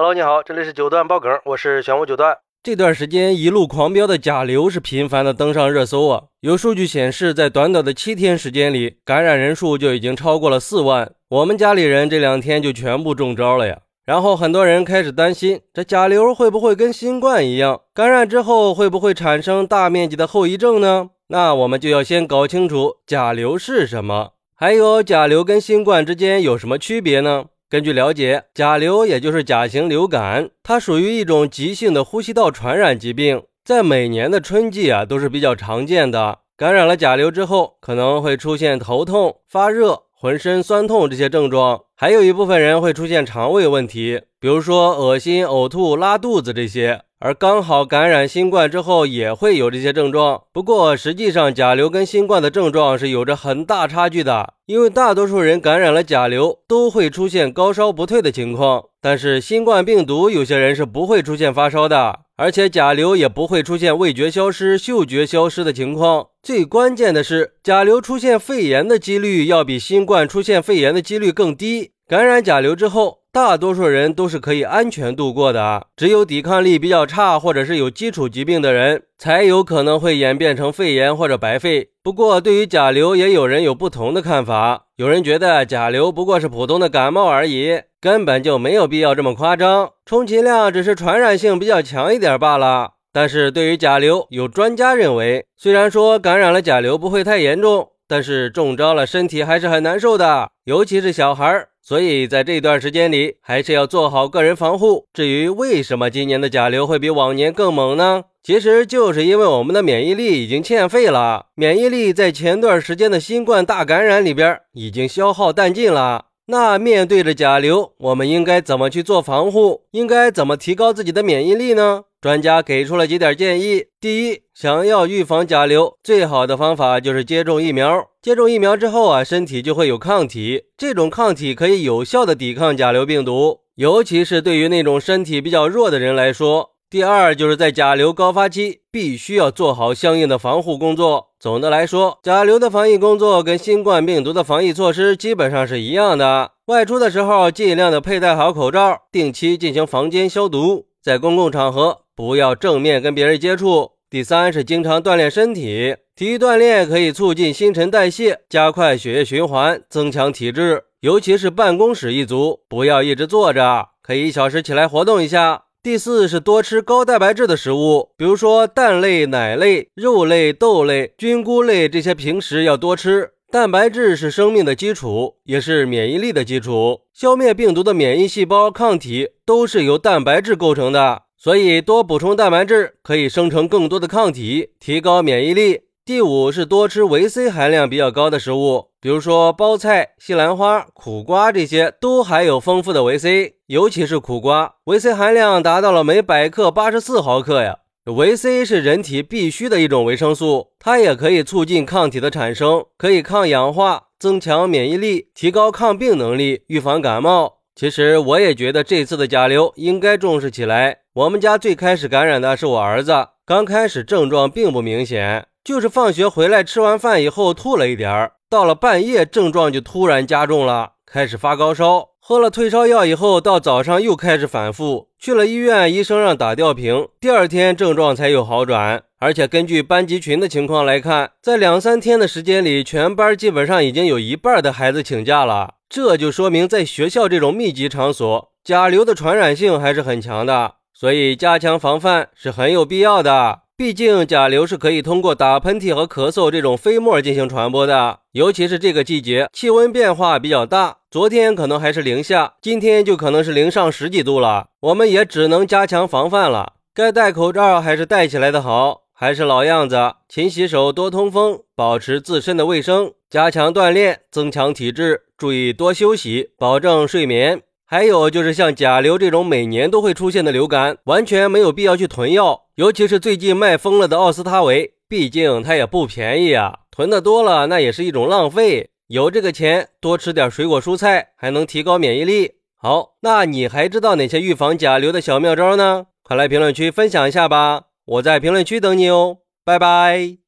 Hello，你好，这里是九段爆梗，我是玄武九段。这段时间一路狂飙的甲流是频繁的登上热搜啊！有数据显示，在短短的七天时间里，感染人数就已经超过了四万。我们家里人这两天就全部中招了呀。然后很多人开始担心，这甲流会不会跟新冠一样，感染之后会不会产生大面积的后遗症呢？那我们就要先搞清楚甲流是什么，还有甲流跟新冠之间有什么区别呢？根据了解，甲流也就是甲型流感，它属于一种急性的呼吸道传染疾病，在每年的春季啊都是比较常见的。感染了甲流之后，可能会出现头痛、发热、浑身酸痛这些症状，还有一部分人会出现肠胃问题，比如说恶心、呕吐、拉肚子这些。而刚好感染新冠之后也会有这些症状，不过实际上甲流跟新冠的症状是有着很大差距的，因为大多数人感染了甲流都会出现高烧不退的情况，但是新冠病毒有些人是不会出现发烧的，而且甲流也不会出现味觉消失、嗅觉消失的情况。最关键的是，甲流出现肺炎的几率要比新冠出现肺炎的几率更低。感染甲流之后。大多数人都是可以安全度过的，只有抵抗力比较差或者是有基础疾病的人，才有可能会演变成肺炎或者白肺。不过，对于甲流，也有人有不同的看法。有人觉得甲流不过是普通的感冒而已，根本就没有必要这么夸张，充其量只是传染性比较强一点罢了。但是对于甲流，有专家认为，虽然说感染了甲流不会太严重，但是中招了身体还是很难受的，尤其是小孩儿。所以在这段时间里，还是要做好个人防护。至于为什么今年的甲流会比往年更猛呢？其实就是因为我们的免疫力已经欠费了，免疫力在前段时间的新冠大感染里边已经消耗殆尽了。那面对着甲流，我们应该怎么去做防护？应该怎么提高自己的免疫力呢？专家给出了几点建议。第一，想要预防甲流，最好的方法就是接种疫苗。接种疫苗之后啊，身体就会有抗体，这种抗体可以有效的抵抗甲流病毒，尤其是对于那种身体比较弱的人来说。第二，就是在甲流高发期，必须要做好相应的防护工作。总的来说，甲流的防疫工作跟新冠病毒的防疫措施基本上是一样的。外出的时候，尽量的佩戴好口罩，定期进行房间消毒，在公共场合。不要正面跟别人接触。第三是经常锻炼身体，体育锻炼可以促进新陈代谢，加快血液循环，增强体质。尤其是办公室一族，不要一直坐着，可以一小时起来活动一下。第四是多吃高蛋白质的食物，比如说蛋类、奶类、肉类、豆类、菌菇类这些，平时要多吃。蛋白质是生命的基础，也是免疫力的基础。消灭病毒的免疫细胞、抗体都是由蛋白质构成的。所以多补充蛋白质可以生成更多的抗体，提高免疫力。第五是多吃维 C 含量比较高的食物，比如说包菜、西兰花、苦瓜这些都含有丰富的维 C，尤其是苦瓜，维 C 含量达到了每百克八十四毫克呀。维 C 是人体必需的一种维生素，它也可以促进抗体的产生，可以抗氧化，增强免疫力，提高抗病能力，预防感冒。其实我也觉得这次的甲流应该重视起来。我们家最开始感染的是我儿子，刚开始症状并不明显，就是放学回来吃完饭以后吐了一点儿，到了半夜症状就突然加重了，开始发高烧，喝了退烧药以后，到早上又开始反复，去了医院，医生让打吊瓶，第二天症状才有好转，而且根据班级群的情况来看，在两三天的时间里，全班基本上已经有一半的孩子请假了，这就说明在学校这种密集场所，甲流的传染性还是很强的。所以，加强防范是很有必要的。毕竟，甲流是可以通过打喷嚏和咳嗽这种飞沫进行传播的。尤其是这个季节，气温变化比较大，昨天可能还是零下，今天就可能是零上十几度了。我们也只能加强防范了。该戴口罩还是戴起来的好。还是老样子，勤洗手，多通风，保持自身的卫生，加强锻炼，增强体质，注意多休息，保证睡眠。还有就是像甲流这种每年都会出现的流感，完全没有必要去囤药，尤其是最近卖疯了的奥司他韦，毕竟它也不便宜啊，囤的多了那也是一种浪费。有这个钱，多吃点水果蔬菜，还能提高免疫力。好，那你还知道哪些预防甲流的小妙招呢？快来评论区分享一下吧，我在评论区等你哦，拜拜。